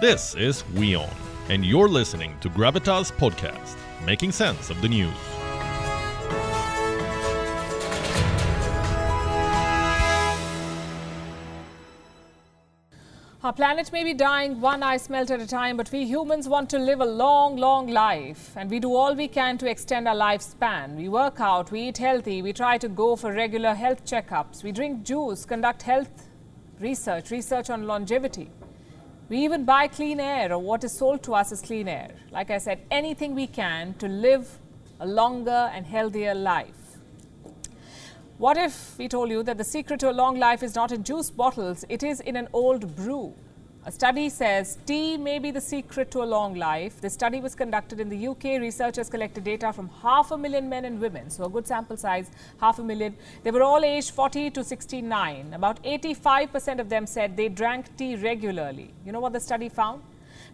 This is WION, and you're listening to Gravitas Podcast, making sense of the news. Our planet may be dying one ice melt at a time, but we humans want to live a long, long life. And we do all we can to extend our lifespan. We work out, we eat healthy, we try to go for regular health checkups, we drink juice, conduct health research, research on longevity. We even buy clean air or what is sold to us as clean air. Like I said, anything we can to live a longer and healthier life. What if we told you that the secret to a long life is not in juice bottles, it is in an old brew? A study says tea may be the secret to a long life. The study was conducted in the UK. Researchers collected data from half a million men and women, so a good sample size, half a million. They were all aged 40 to 69. About 85% of them said they drank tea regularly. You know what the study found?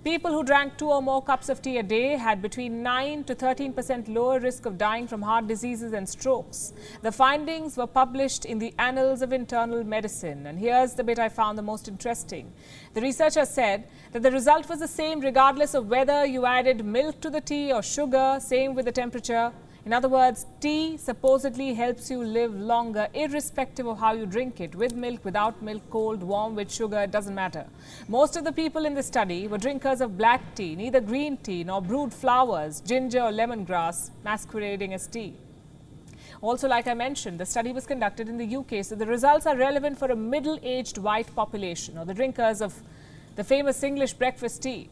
People who drank two or more cups of tea a day had between 9 to 13 percent lower risk of dying from heart diseases and strokes. The findings were published in the Annals of Internal Medicine. And here's the bit I found the most interesting. The researcher said that the result was the same regardless of whether you added milk to the tea or sugar, same with the temperature. In other words, tea supposedly helps you live longer, irrespective of how you drink it with milk, without milk, cold, warm, with sugar, it doesn't matter. Most of the people in the study were drinkers of black tea, neither green tea nor brewed flowers, ginger or lemongrass, masquerading as tea. Also, like I mentioned, the study was conducted in the UK, so the results are relevant for a middle aged white population or the drinkers of the famous English breakfast tea.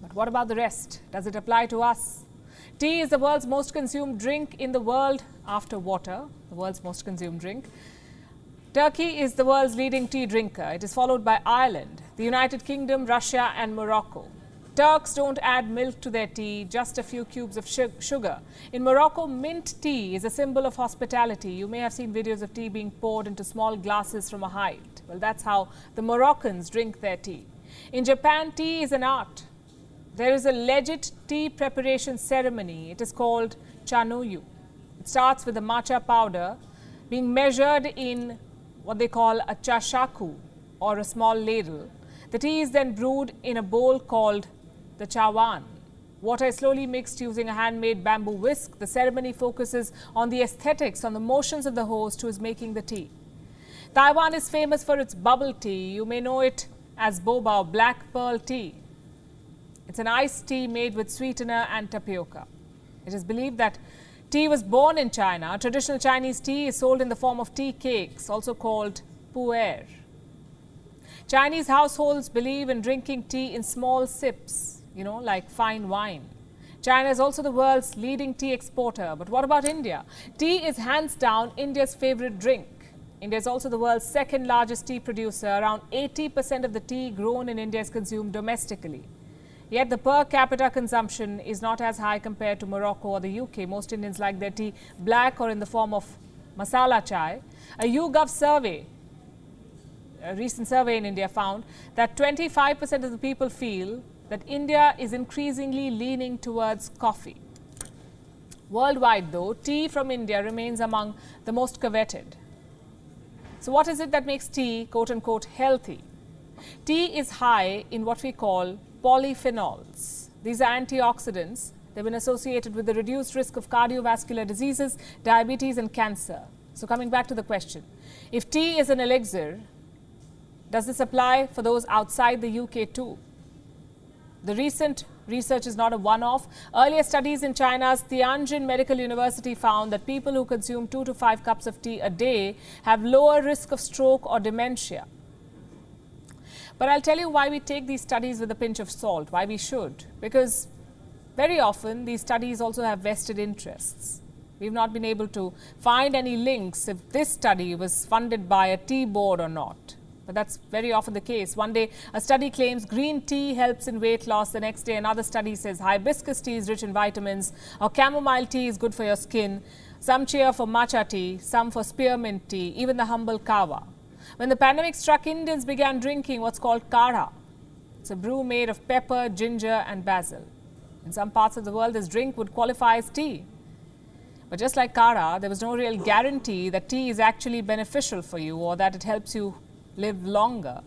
But what about the rest? Does it apply to us? Tea is the world's most consumed drink in the world after water, the world's most consumed drink. Turkey is the world's leading tea drinker. It is followed by Ireland, the United Kingdom, Russia, and Morocco. Turks don't add milk to their tea, just a few cubes of sugar. In Morocco, mint tea is a symbol of hospitality. You may have seen videos of tea being poured into small glasses from a height. Well, that's how the Moroccans drink their tea. In Japan, tea is an art. There is a legit tea preparation ceremony. It is called chanoyu. It starts with the matcha powder being measured in what they call a chashaku or a small ladle. The tea is then brewed in a bowl called the chawan. Water is slowly mixed using a handmade bamboo whisk. The ceremony focuses on the aesthetics, on the motions of the host who is making the tea. Taiwan is famous for its bubble tea. You may know it as boba or black pearl tea. It's an iced tea made with sweetener and tapioca. It is believed that tea was born in China. Traditional Chinese tea is sold in the form of tea cakes, also called pu'er. Chinese households believe in drinking tea in small sips, you know, like fine wine. China is also the world's leading tea exporter. But what about India? Tea is hands down India's favorite drink. India is also the world's second largest tea producer. Around 80% of the tea grown in India is consumed domestically. Yet the per capita consumption is not as high compared to Morocco or the UK. Most Indians like their tea black or in the form of masala chai. A YouGov survey, a recent survey in India found that 25% of the people feel that India is increasingly leaning towards coffee. Worldwide, though, tea from India remains among the most coveted. So, what is it that makes tea, quote unquote, healthy? Tea is high in what we call polyphenols. These are antioxidants. They've been associated with the reduced risk of cardiovascular diseases, diabetes, and cancer. So, coming back to the question if tea is an elixir, does this apply for those outside the UK too? The recent research is not a one off. Earlier studies in China's Tianjin Medical University found that people who consume two to five cups of tea a day have lower risk of stroke or dementia. But I'll tell you why we take these studies with a pinch of salt, why we should. Because very often these studies also have vested interests. We've not been able to find any links if this study was funded by a tea board or not. But that's very often the case. One day, a study claims green tea helps in weight loss. The next day, another study says hibiscus tea is rich in vitamins, or chamomile tea is good for your skin. Some cheer for matcha tea, some for spearmint tea, even the humble kava. When the pandemic struck, Indians began drinking what's called kadha. It's a brew made of pepper, ginger, and basil. In some parts of the world, this drink would qualify as tea. But just like kadha, there was no real guarantee that tea is actually beneficial for you or that it helps you live longer.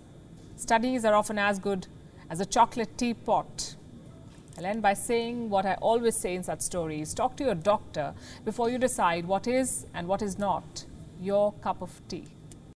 Studies are often as good as a chocolate teapot. I'll end by saying what I always say in such stories talk to your doctor before you decide what is and what is not your cup of tea.